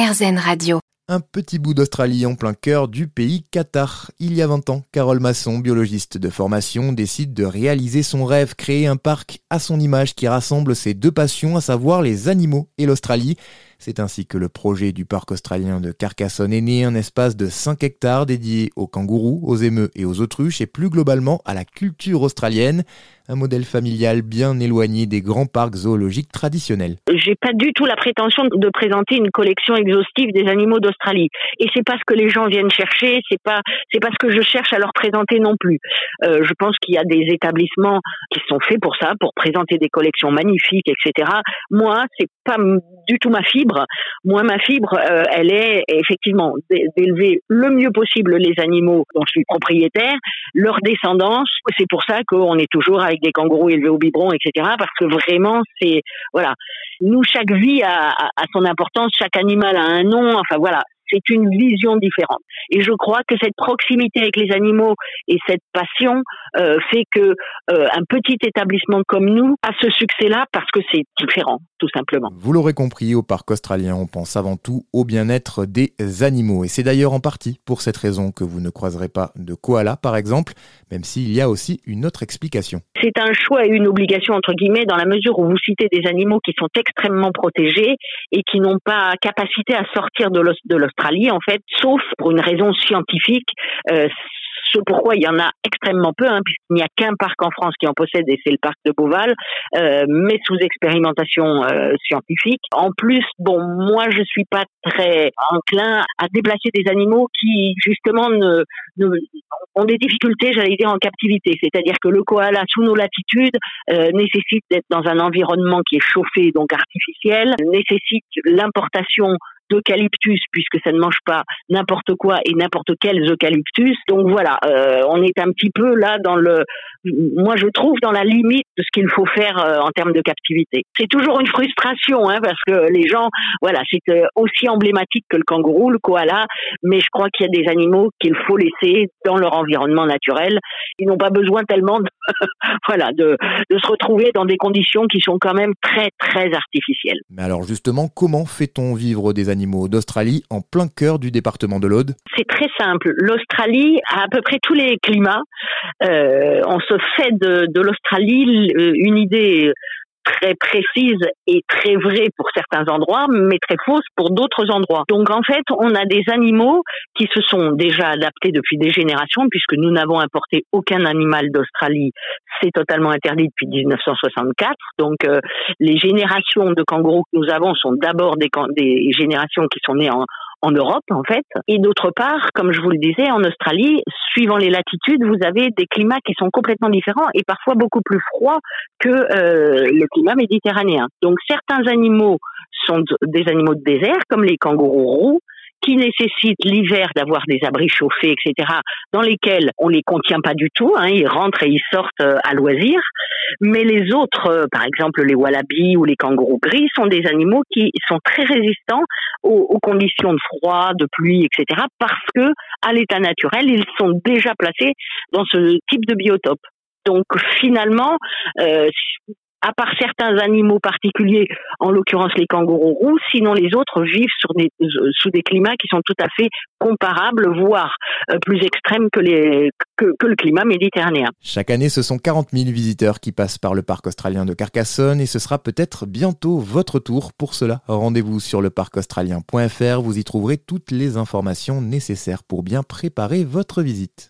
Radio. Un petit bout d'Australie en plein cœur du pays Qatar. Il y a 20 ans, Carole Masson, biologiste de formation, décide de réaliser son rêve, créer un parc à son image qui rassemble ses deux passions, à savoir les animaux et l'Australie. C'est ainsi que le projet du parc australien de Carcassonne est né, un espace de 5 hectares dédié aux kangourous, aux émeux et aux autruches et plus globalement à la culture australienne un modèle familial bien éloigné des grands parcs zoologiques traditionnels. J'ai pas du tout la prétention de présenter une collection exhaustive des animaux d'Australie. Et c'est pas ce que les gens viennent chercher, c'est pas c'est pas ce que je cherche à leur présenter non plus. Euh, je pense qu'il y a des établissements qui sont faits pour ça, pour présenter des collections magnifiques, etc. Moi, c'est pas du tout ma fibre. Moi, ma fibre, euh, elle est effectivement d'élever le mieux possible les animaux dont je suis propriétaire, leur descendance. C'est pour ça qu'on est toujours avec des kangourous élevés au biberon, etc. Parce que vraiment, c'est voilà. Nous, chaque vie a, a, son importance, chaque animal a un nom. Enfin voilà, c'est une vision différente. Et je crois que cette proximité avec les animaux et cette passion euh, fait que euh, un petit établissement comme nous a ce succès-là parce que c'est différent, tout simplement. Vous l'aurez compris, au parc australien, on pense avant tout au bien-être des animaux. Et c'est d'ailleurs en partie pour cette raison que vous ne croiserez pas de koala, par exemple, même s'il y a aussi une autre explication. C'est un choix et une obligation, entre guillemets, dans la mesure où vous citez des animaux qui sont extrêmement protégés et qui n'ont pas capacité à sortir de l'Australie, en fait, sauf pour une raison scientifique. Euh, ce pourquoi il y en a extrêmement peu, hein, puisqu'il n'y a qu'un parc en France qui en possède, et c'est le parc de Beauval, euh, mais sous expérimentation euh, scientifique. En plus, bon, moi, je suis pas très enclin à déplacer des animaux qui, justement, ne, ont des difficultés, j'allais dire, en captivité. C'est-à-dire que le koala, sous nos latitudes, euh, nécessite d'être dans un environnement qui est chauffé, donc artificiel, nécessite l'importation d'eucalyptus puisque ça ne mange pas n'importe quoi et n'importe quels eucalyptus. Donc voilà, euh, on est un petit peu là dans le, moi je trouve dans la limite de ce qu'il faut faire euh, en termes de captivité. C'est toujours une frustration hein, parce que les gens, voilà, c'est euh, aussi emblématique que le kangourou, le koala, mais je crois qu'il y a des animaux qu'il faut laisser dans leur environnement naturel. Ils n'ont pas besoin tellement de, voilà, de, de se retrouver dans des conditions qui sont quand même très très artificielles. Mais alors justement, comment fait-on vivre des animaux d'Australie en plein cœur du département de l'Aude C'est très simple. L'Australie a à peu près tous les climats. Euh, on se fait de, de l'Australie euh, une idée très précise et très vraie pour certains endroits, mais très fausse pour d'autres endroits. Donc en fait, on a des animaux qui se sont déjà adaptés depuis des générations, puisque nous n'avons importé aucun animal d'Australie. C'est totalement interdit depuis 1964. Donc euh, les générations de kangourous que nous avons sont d'abord des, des générations qui sont nées en, en Europe en fait. Et d'autre part, comme je vous le disais, en Australie, suivant les latitudes, vous avez des climats qui sont complètement différents et parfois beaucoup plus froids que euh, le climat méditerranéen. Donc certains animaux sont des animaux de désert, comme les kangourous roux, qui nécessitent l'hiver d'avoir des abris chauffés, etc., dans lesquels on les contient pas du tout, hein, ils rentrent et ils sortent euh, à loisir. Mais les autres, euh, par exemple les wallabies ou les kangourous gris, sont des animaux qui sont très résistants aux, aux conditions de froid, de pluie, etc., parce que à l'état naturel, ils sont déjà placés dans ce type de biotope. Donc finalement, euh, à part certains animaux particuliers, en l'occurrence les kangourous roux, sinon les autres vivent sous des climats qui sont tout à fait comparables, voire euh, plus extrêmes que, le climat méditerranéen. Chaque année, ce sont 40 000 visiteurs qui passent par le parc australien de Carcassonne et ce sera peut-être bientôt votre tour. Pour cela, rendez-vous sur le parcaustralien.fr, vous y trouverez toutes les informations nécessaires pour bien préparer votre visite.